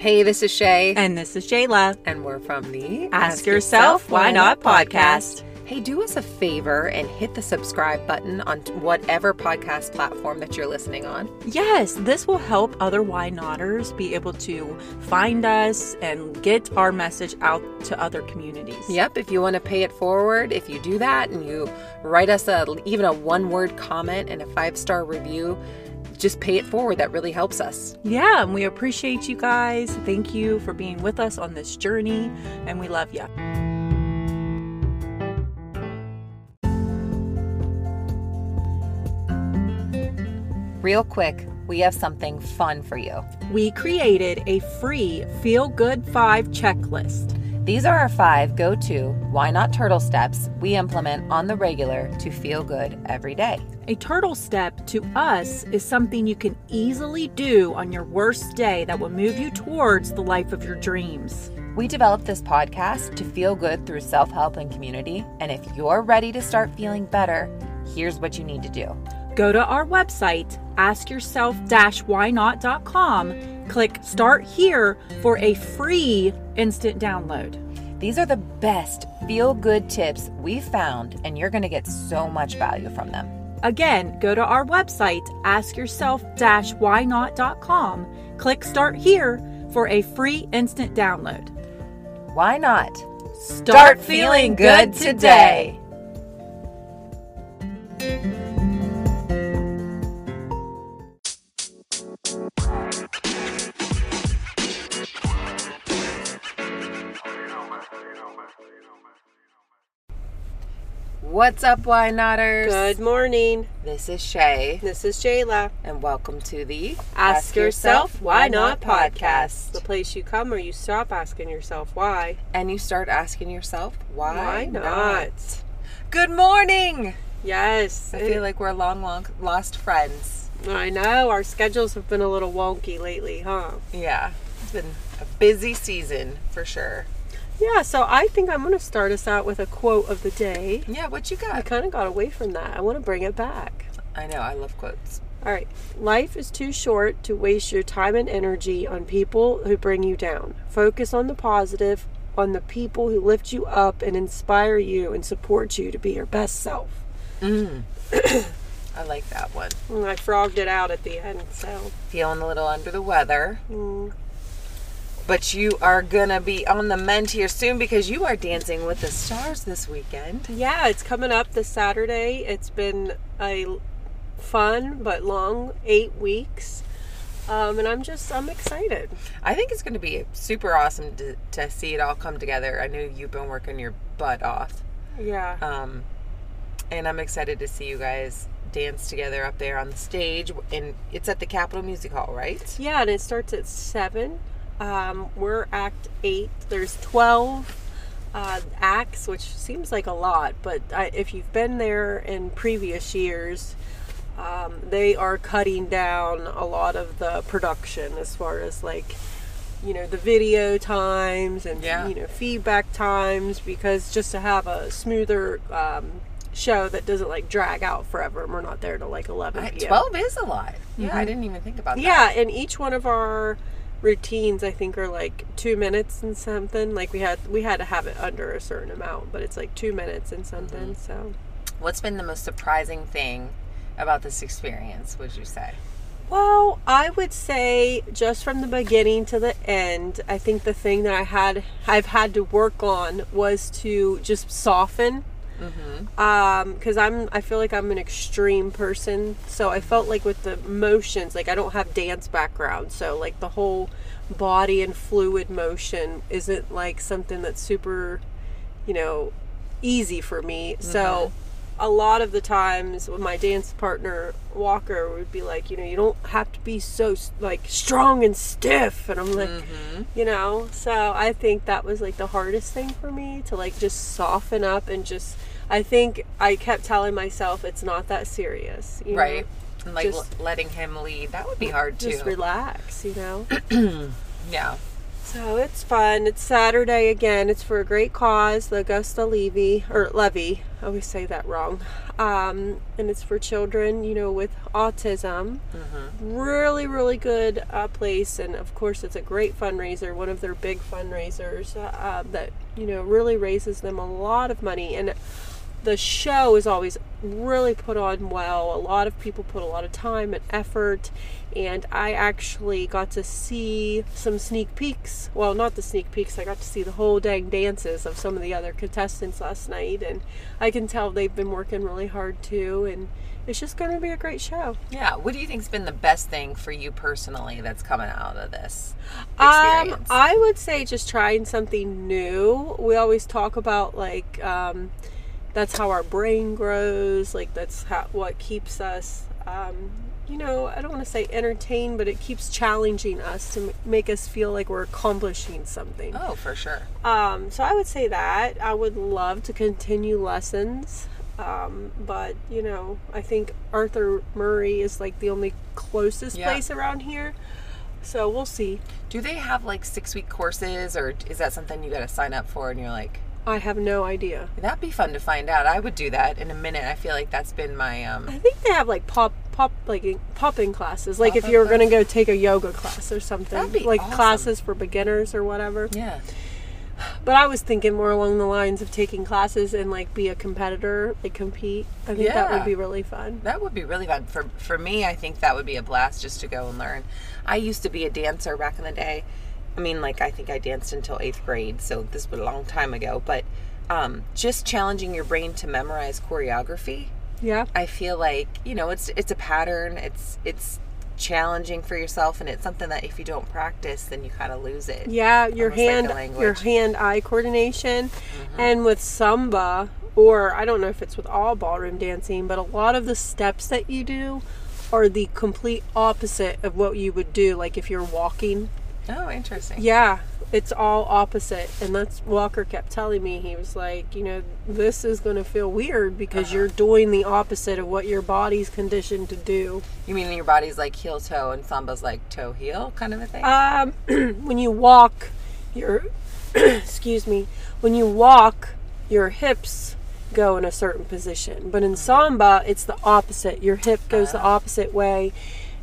Hey, this is Shaye. And this is Jayla. And we're from the Ask, Yourself, Why Not podcast. Hey, do us a favor and hit the subscribe button on whatever podcast platform that you're listening on. Yes, this will help other Why Notters be able to find us and get our message out to other communities. Yep, if you want to pay it forward, if you do that and you write us a even a one word comment and a five star review, just pay it forward. That really helps us. Yeah, and we appreciate you guys. Thank you for being with us on this journey, and we love you. Real quick, we have something fun for you. We created a free Feel Good 5 checklist. These are our five go to why not turtle steps we implement on the regular to feel good every day. A turtle step to us is something you can easily do on your worst day that will move you towards the life of your dreams. We developed this podcast to feel good through self help and community. And if you're ready to start feeling better, here's what you need to do Go to our website, askyourself-whynot.com, click Start Here for a free instant download. These are the best feel good tips we've found, and you're going to get so much value from them. Again, go to our website, askyourself-whynot.com, click Start Here for a free instant download. Why not? Start, Start feeling good today. What's up, Why Notters? Good morning. This is Shaye. This is Jayla. And welcome to the Ask, Ask Yourself Why Not podcast. The place you come where you stop asking yourself why. And you start asking yourself why, why not? not? Good morning. Yes. I it, feel like we're long, long lost friends. I know. Our schedules have been a little wonky lately, huh? Yeah. It's been a busy season for sure. Yeah, so I think I'm going to start us out with a quote of the day. Yeah, what you got? I kind of got away from that. I want to bring it back. I know, I love quotes. All right. Life is too short to waste your time and energy on people who bring you down. Focus on the positive, on the people who lift you up and inspire you and support you to be your best self. Mm. I like that one. I frogged it out at the end, so. Feeling a little under the weather. Mm but you are gonna be on the mend here soon because you are dancing with the stars this weekend. Yeah, it's coming up this Saturday. It's been a fun but long eight weeks. Um, and I'm just I'm excited. I think it's going to be super awesome to, to see it all come together. I know you've been working your butt off. Yeah. Um, and I'm excited to see you guys dance together up there on the stage. And it's at the Capitol Music Hall, right? Yeah, and it starts at seven. Um, we're Act 8. There's 12 uh, acts, which seems like a lot, but I, if you've been there in previous years, um, they are cutting down a lot of the production as far as like you know the video times and yeah. you know feedback times because just to have a smoother um, show that doesn't like drag out forever and we're not there till like 11 p.m. 12 is a lot yeah mm-hmm. i didn't even think about that yeah and each one of our routines I think are like two minutes and something. Like we had we had to have it under a certain amount, but it's like two minutes and something. Mm-hmm. So, what's been the most surprising thing about this experience? Would you say? Well, I would say just from the beginning to the end, I think the thing that I had I've had to work on was to just soften Mm-hmm. Um, because I'm, I feel like I'm an extreme person. So I felt like with the motions, like I don't have dance background, so like the whole body and fluid motion isn't like something that's super, you know, easy for me. Mm-hmm. So a lot of the times with my dance partner Walker would be like, you know, you don't have to be so like strong and stiff, and I'm like, mm-hmm. you know. So I think that was like the hardest thing for me to like just soften up and just I think I kept telling myself it's not that serious. right. And like just, letting him lead. That would be hard too. Just relax, you know? yeah. So it's fun. It's Saturday again. It's for a great cause, the Augusta Levy or Levy. I always say that wrong. Um, and it's for children, you know, with autism. Really, really good uh, place, and of course, it's a great fundraiser. One of their big fundraisers uh, that you know really raises them a lot of money and the show is always really put on well. A lot of people put a lot of time and effort, and I actually got to see some sneak peeks. Well, not the sneak peeks, I got to see the whole dang dances of some of the other contestants last night, and I can tell they've been working really hard too, and it's just going to be a great show. Yeah. What do you think's been the best thing for you personally that's coming out of this Um. I would say just trying something new. We always talk about like um, that's how our brain grows. Like that's how what keeps us. Um, you know, I don't want to say entertained, but it keeps challenging us to m- make us feel like we're accomplishing something. oh, for sure. Um, so I would say that I would love to continue lessons. Um, but you know, I think Arthur Murray is like the only closest Yeah. place around here. So we'll see. Do they have like six week courses, or is that something you got to sign up for? And you're like, I have no idea. that'd be fun to find out. I would do that in a minute. I feel like that's been my um. I think they have like pop pop like popping classes. Like if Pop-up you were gonna go take a yoga class or something. That'd be like awesome. classes for beginners or whatever. Yeah. But I was thinking more along the lines of taking classes and like be a competitor, like compete. I think that would be really fun. That would be really fun for for me. I think that would be a blast just to go and learn. I used to be a dancer back in the day. I mean, like I think I danced until eighth grade, so this was a long time ago. But um, just challenging your brain to memorize choreography, Yeah. I feel like you know it's it's a pattern. It's it's challenging for yourself, and it's something that if you don't practice, then you kind of lose it. Yeah, your Almost like hand your language. Mm-hmm. hand eye coordination and with samba or I don't know if it's with all ballroom dancing, but a lot of the steps that you do are the complete opposite of what you would do like if you're walking Oh, interesting. Yeah, it's all opposite. And that's Walker kept telling me. He was like, you know, this is going to feel weird because Uh-huh. you're doing the opposite of what your body's conditioned to do. You mean your body's like heel toe and samba's like toe heel kind of a thing? Um, when you walk, your, excuse me, when you walk, your hips go in a certain position. But in samba, it's the opposite. Your hip goes the opposite way.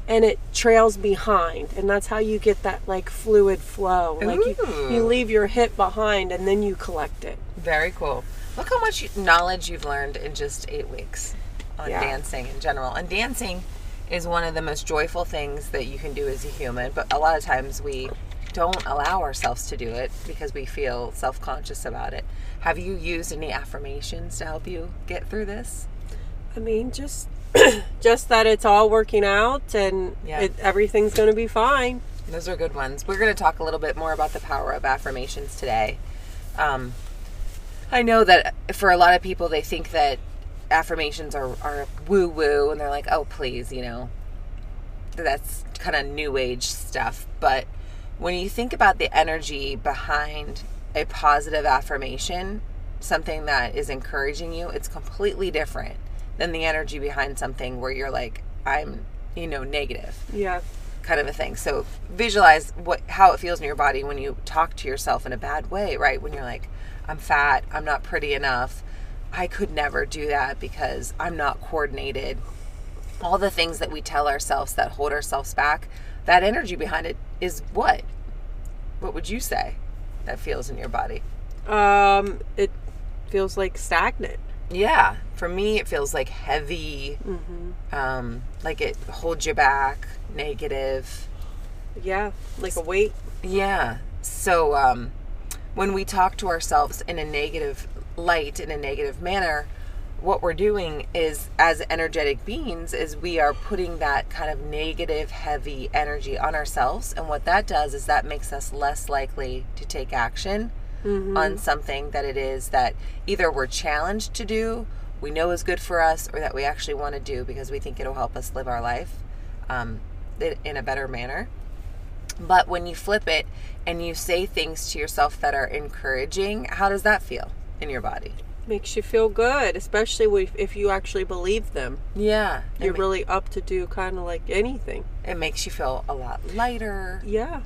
And it trails behind, and that's how you get that like fluid flow. Like you, you leave your hip behind, and then you collect it. Very cool. Look how much knowledge you've learned in just eight weeks on Yeah. dancing in general. And dancing is one of the most joyful things that you can do as a human, but a lot of times we don't allow ourselves to do it because we feel self conscious about it. Have you used any affirmations to help you get through this? I mean, just just that it's all working out and Yeah. it, everything's going to be fine. Those are good ones. We're going to talk a little bit more about the power of affirmations today. Um, I know that for a lot of people, they think that affirmations are, are woo woo, and they're like, oh, please, you know, that's kind of new age stuff. But when you think about the energy behind a positive affirmation, something that is encouraging you, it's completely different than the energy behind something where you're like, I'm, you know, negative Yeah. kind of a thing. So visualize what how it feels in your body when you talk to yourself in a bad way, right? When you're like, I'm fat, I'm not pretty enough. I could never do that because I'm not coordinated. All the things that we tell ourselves that hold ourselves back, that energy behind it is what? What would you say that feels in your body? Um, it feels like stagnant. Yeah, for me, it feels like heavy, um, like it holds you back, negative. Yeah, like a weight. Yeah. So um, when we talk to ourselves in a negative light, in a negative manner, what we're doing is, as energetic beings, is we are putting that kind of negative, heavy energy on ourselves. And what that does is that makes us less likely to take action on something that it is that either we're challenged to do, we know is good for us, or that we actually want to do because we think it'll help us live our life um, in a better manner. But when you flip it and you say things to yourself that are encouraging, how does that feel in your body? Makes you feel good, especially if, you actually believe them. Yeah. You're ma- really up to do kind of like anything. it makes you feel a lot lighter. Yeah.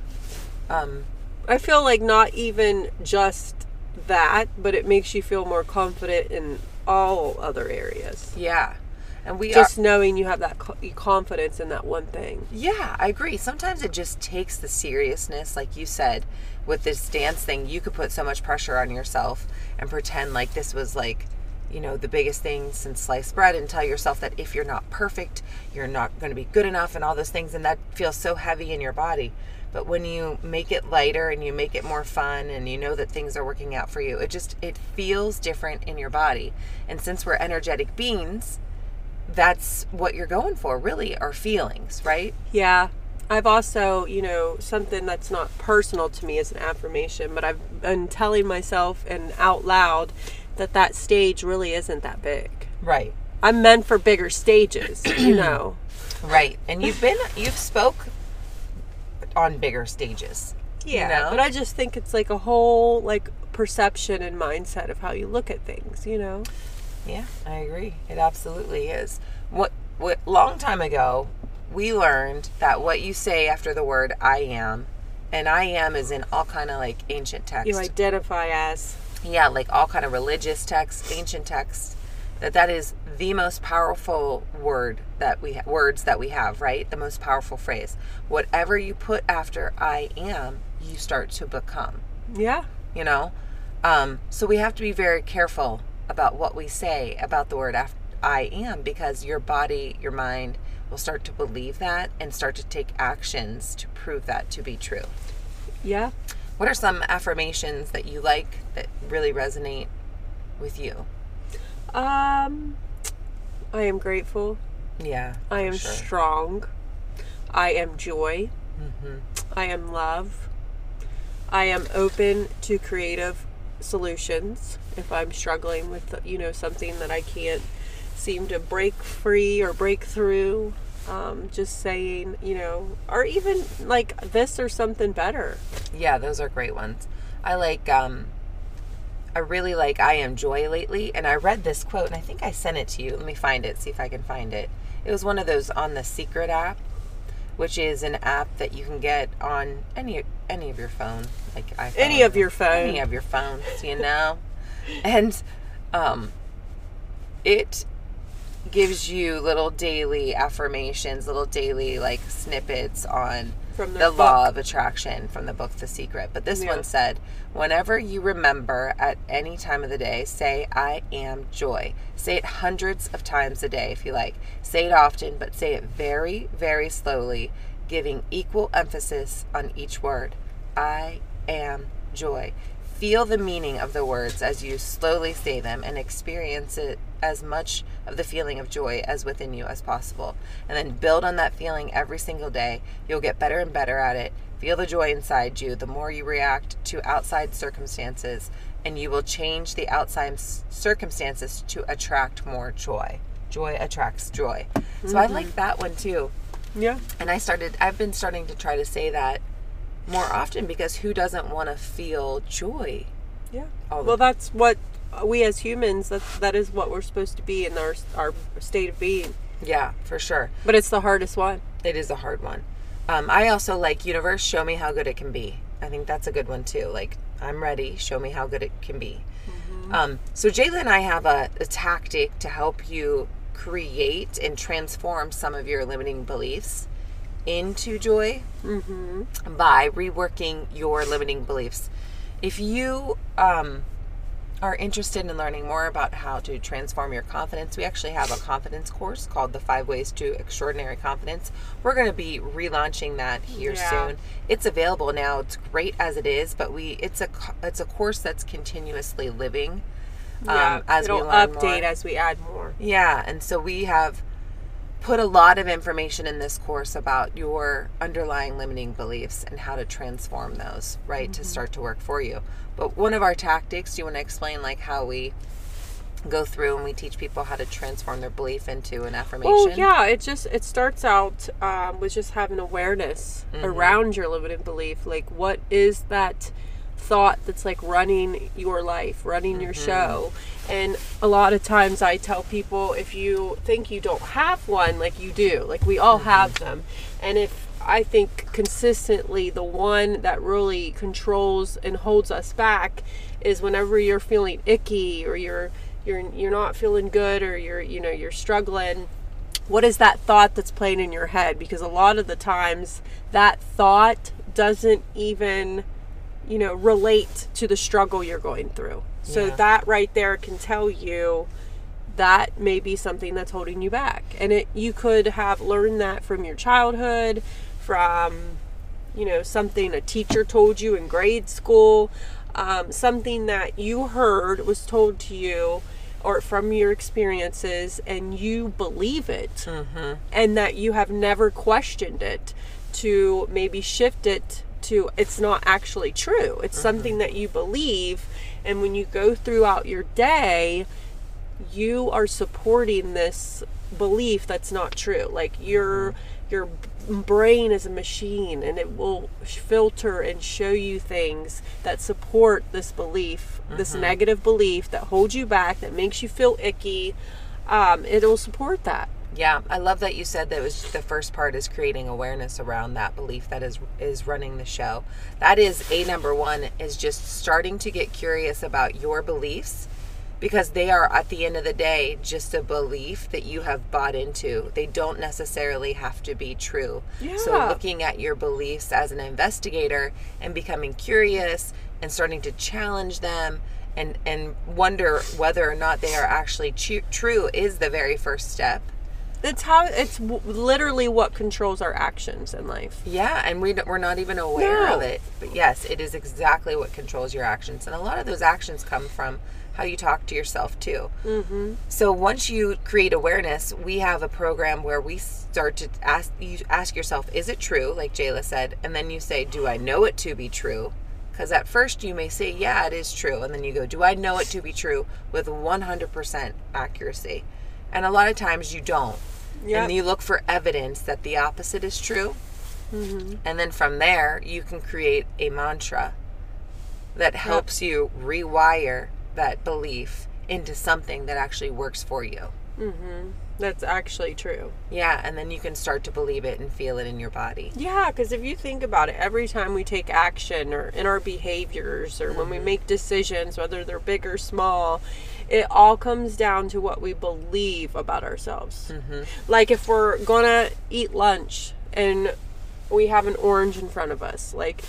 Um, I feel like not even just that, but it makes you feel more confident in all other areas. Yeah. And we Just are knowing you have that confidence in that one thing. Yeah, I agree. Sometimes it just takes the seriousness, like you said, with this dance thing. You could put so much pressure on yourself and pretend like this was like, you know, the biggest thing since sliced bread and tell yourself that if you're not perfect, you're not going to be good enough and all those things. And that feels so heavy in your body. But when you make it lighter and you make it more fun and you know that things are working out for you, it just, it feels different in your body. And since we're energetic beings, that's what you're going for, really, are feelings, right? Yeah. I've also, you know, something that's not personal to me as an affirmation, but I've been telling myself and out loud that that stage really isn't that big. Right. I'm meant for bigger stages, you know. Right. And you've been, you've spoke on bigger stages. Yeah, You know? but I just think it's like a whole like perception and mindset of how you look at things, you know. Yeah, I agree. It absolutely is. What what long time ago we learned that what you say after the word I am and I am is in all kind of like ancient texts. You identify as yeah, like all kind of religious texts, ancient texts that that is the most powerful word that we ha- words that we have, right? The most powerful phrase. Whatever you put after I am, you start to become yeah. you know um, so we have to be very careful about what we say about the word af- i am because your body your mind will start to believe that and start to take actions to prove that to be true Yeah. what are some affirmations that you like that really resonate with you Um I am grateful. yeah I am sure. strong. I am joy. Mhm. I am love. I am open to creative solutions if I'm struggling with, you know, something that I can't seem to break free or break through. Um, just saying, you know, or even like this or something better. Yeah, those are great ones. I like um I really like I am joy lately and I read this quote and I think I sent it to you. Let me find it, see if I can find it. It was one of those on the Secret app, which is an app that you can get on any any of your phone, like iPhone. Any of your phone. Any of your phones, you know. and um it gives you little daily affirmations, little daily like snippets on From the, the law of attraction from the book The Secret. But this Yeah. one said, whenever you remember at any time of the day, say, I am joy. Say it hundreds of times a day if you like. Say it often, but say it very, very slowly, giving equal emphasis on each word. I am joy. Feel the meaning of the words as you slowly say them and experience it as much of the feeling of joy as within you as possible. And then build on that feeling every single day. You'll get better and better at it. Feel the joy inside you the more you react to outside circumstances, and you will change the outside circumstances to attract more joy. Joy attracts joy. So I mm-hmm. like that one too. Yeah. And I started, I've been starting to try to say that more often because who doesn't want to feel joy? Yeah. All Well, that's what we as humans that that is what we're supposed to be in our our state of being. Yeah, for sure. But it's the hardest one. It is a hard one. Um, I also like universe, show me how good it can be. I think that's a good one too. Like, I'm ready, show me how good it can be. Um, so, Jayla and I have a, a tactic to help you create and transform some of your limiting beliefs into joy by reworking your limiting beliefs. If you um, are interested in learning more about how to transform your confidence, we actually have a confidence course called The Five Ways to Extraordinary Confidence. We're going to be relaunching that here Yeah. soon. It's available now. It's great as it is, but we it's a it's a course that's continuously living um, as it'll we learn update more. as we add more. Yeah, and so we have put a lot of information in this course about your underlying limiting beliefs and how to transform those, right, to start to work for you. But one of our tactics, do you want to explain like how we go through and we teach people how to transform their belief into an affirmation? Oh yeah, it just it starts out um, with just having awareness around your limiting belief. Like, what is that thought that's like running your life, running your mm-hmm. show? And a lot of times, I tell people if you think you don't have one, like you do, like we all mm-hmm. have them, and if I think consistently the one that really controls and holds us back is whenever you're feeling icky or you're you're you're not feeling good or you're you know you're struggling what is that thought that's playing in your head? Because a lot of the times that thought doesn't even you know relate to the struggle you're going through. So Yeah. that right there can tell you that may be something that's holding you back. And it you could have learned that from your childhood from you know something a teacher told you in grade school um, something that you heard was told to you or from your experiences and you believe it and that you have never questioned it to maybe shift it to it's not actually true. It's mm-hmm. something that you believe and when you go throughout your day you are supporting this belief that's not true. Like your mm-hmm. your brain is a machine and it will filter and show you things that support this belief this mm-hmm. negative belief that holds you back that makes you feel icky. Um, it'll support that Yeah, I love that you said that was the first part is creating awareness around that belief that is is running the show. That is a number one is just starting to get curious about your beliefs because they are at the end of the day just a belief that you have bought into. They don't necessarily have to be true. Yeah. So looking at your beliefs as an investigator and becoming curious and starting to challenge them and and wonder whether or not they are actually true is the very first step. It's how it's w- literally what controls our actions in life Yeah, and we we're not even aware No. of it. But yes, it is exactly what controls your actions, and a lot of those actions come from how you talk to yourself too. Mm-hmm. So once you create awareness, we have a program where we start to ask you ask yourself, "Is it true?" Like Jayla said, and then you say, "Do I know it to be true?" Because at first you may say, "Yeah, it is true," and then you go, "Do I know it to be true with 100% accuracy?" And a lot of times you don't. Yep. And you look for evidence that the opposite is true. Mm-hmm. And then from there, you can create a mantra that helps you rewire that belief into something that actually works for you. Mm-hmm. that's actually true Yeah, and then you can start to believe it and feel it in your body. Yeah, because if you think about it, every time we take action or in our behaviors or when we mm-hmm. make decisions, whether they're big or small, it all comes down to what we believe about ourselves. Mm-hmm. Like if we're gonna eat lunch and we have an orange in front of us, like,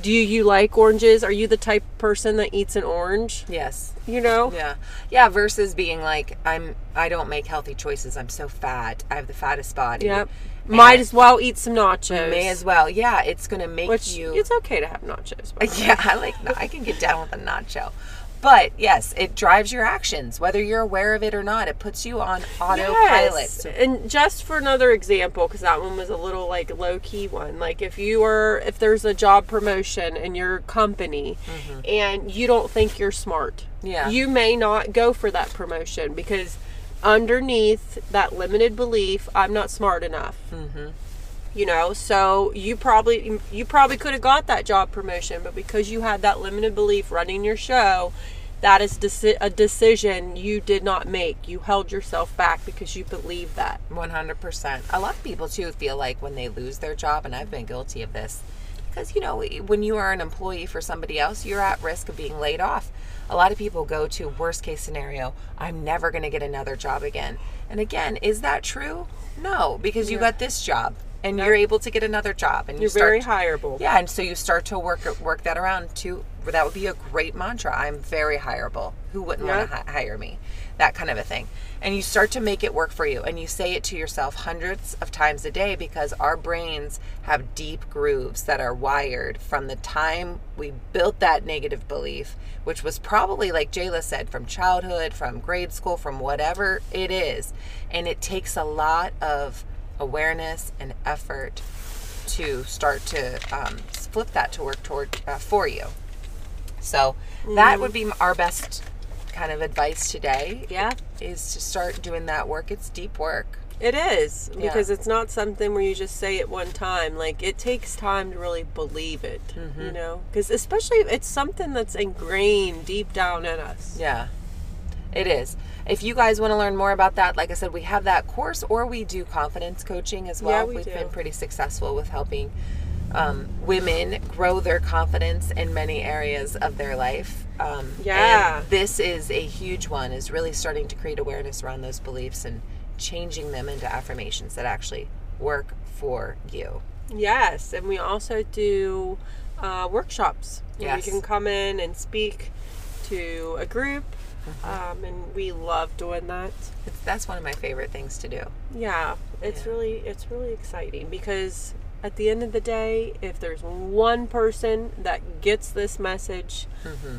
do you like oranges? Are you the type of person that eats an orange? Yes. You know? Yeah. Yeah, versus being like I'm I don't make healthy choices. I'm so fat. I have the fattest body. Yep. And Might as well eat some nachos. may as well. Yeah, it's to make Which you it's okay to have nachos. Yeah, I like I can get down with a nacho. But yes, it drives your actions, whether you're aware of it or not. It puts you on autopilot. Yes. And just for another example, because that one was a little like low key one. Like if you are, if there's a job promotion in your company, mm-hmm. and you don't think you're smart, Yeah. you may not go for that promotion because underneath that limited belief, I'm not smart enough. Mm-hmm. You know, so you probably you probably could have got that job promotion, but because you had that limited belief running your show, that is deci- a decision you did not make. You held yourself back because you believe that. 100%. A lot of people too feel like when they lose their job, and I've been guilty of this, because you know, when you are an employee for somebody else, you're at risk of being laid off. A lot of people go to worst case scenario, I'm never going to get another job again. And again, is that true? No, because you got this job and you're able to get another job and you You're start very hireable. Yeah, and so you start to work work that around too. That would be a great mantra. I'm very hireable. Who wouldn't want to hi- hire me? That kind of a thing. And you start to make it work for you, and you say it to yourself hundreds of times a day because our brains have deep grooves that are wired from the time we built that negative belief, which was probably like Jayla said, from childhood, from grade school, from whatever it is, and it takes a lot of awareness and effort to start to um, flip that to work toward uh, for you. So that would be our best kind of advice today. Yeah. is to start doing that work. It's deep work. It is Yeah. because it's not something where you just say it one time. Like it takes time to really believe it, Mm-hmm. you know? Because especially if it's something that's ingrained deep down in us. Yeah. It is. If you guys want to learn more about that, like I said, we have that course or we do confidence coaching as well. Yeah, we We've do. been pretty successful with helping um, women grow their confidence in many areas of their life. Um, Yeah. And this is a huge one, is really starting to create awareness around those beliefs and changing them into affirmations that actually work for you. Yes, and we also do uh, workshops. Yes. You can come in and speak to a group, Mm-hmm. um, and we love doing that. It's, that's one of my favorite things to do. Yeah, it's Yeah. really it's really exciting because at the end of the day, if there's one person that gets this message, Mm-hmm.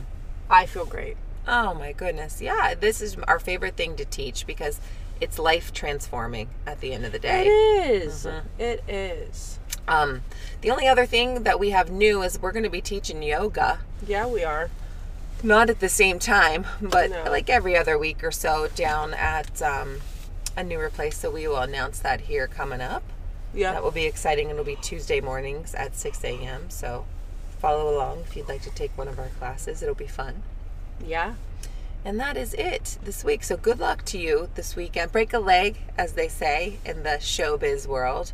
I feel great. Oh my goodness. Yeah, this is our favorite thing to teach because it's life transforming at the end of the It day. is. Mhm. It is. Um, the only other thing that we have new is we're going to be teaching yoga. Yeah, we are. Not at the same time, but No. like every other week or so down at um, a newer place. So we will announce that here coming up. Yeah. That will be exciting. It'll be Tuesday mornings at 6 a.m. So follow along if you'd like to take one of our classes. It'll be fun. yeah. And that is it this week. So good luck to you this weekend. Break a leg, as they say in the showbiz world.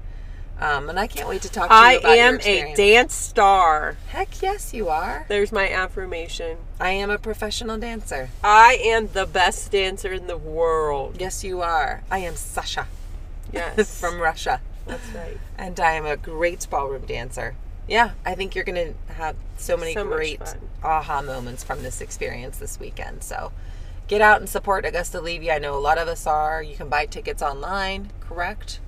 Um, and I can't wait to talk to you I about your am a experience. dance star. Heck yes, you are. There's my affirmation. I am a professional dancer. I am the best dancer in the world. Yes, you are. I am Sasha Yes. from Russia, That's right. and I am a great ballroom dancer. Yeah, I think you're going to have so many So much great fun. aha moments from this experience this weekend. So get out and support Augusta Levy. I know a lot of us are. You can buy tickets online, correct?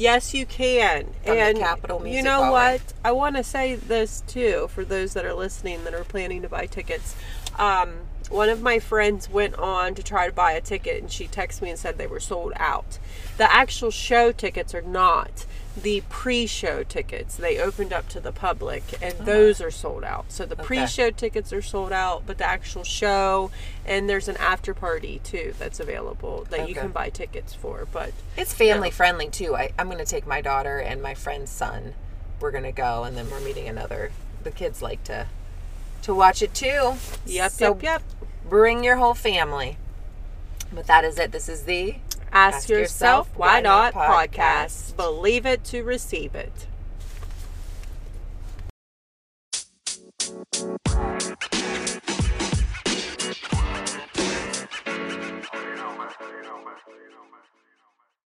Yes, you can. From the and you know Hall, what? I want to say this too for those that are listening that are planning to buy tickets. Um, one of my friends went on to try to buy a ticket and she texted me and said they were sold out. The actual show tickets are not. The pre-show tickets they opened up to the public and oh. those are sold out. So the Okay. pre-show tickets are sold out, but the actual show and there's an after party too that's available that you can buy tickets for. But It's family friendly too. I, I'm going to take my daughter and my friend's son. We're going to go, and then we're meeting another. The kids like to to watch it too. yep, So yep, yep. Bring your whole family. But that is it. This is the Ask, Ask yourself, Yourself, why not. Podcast. Believe it to receive it.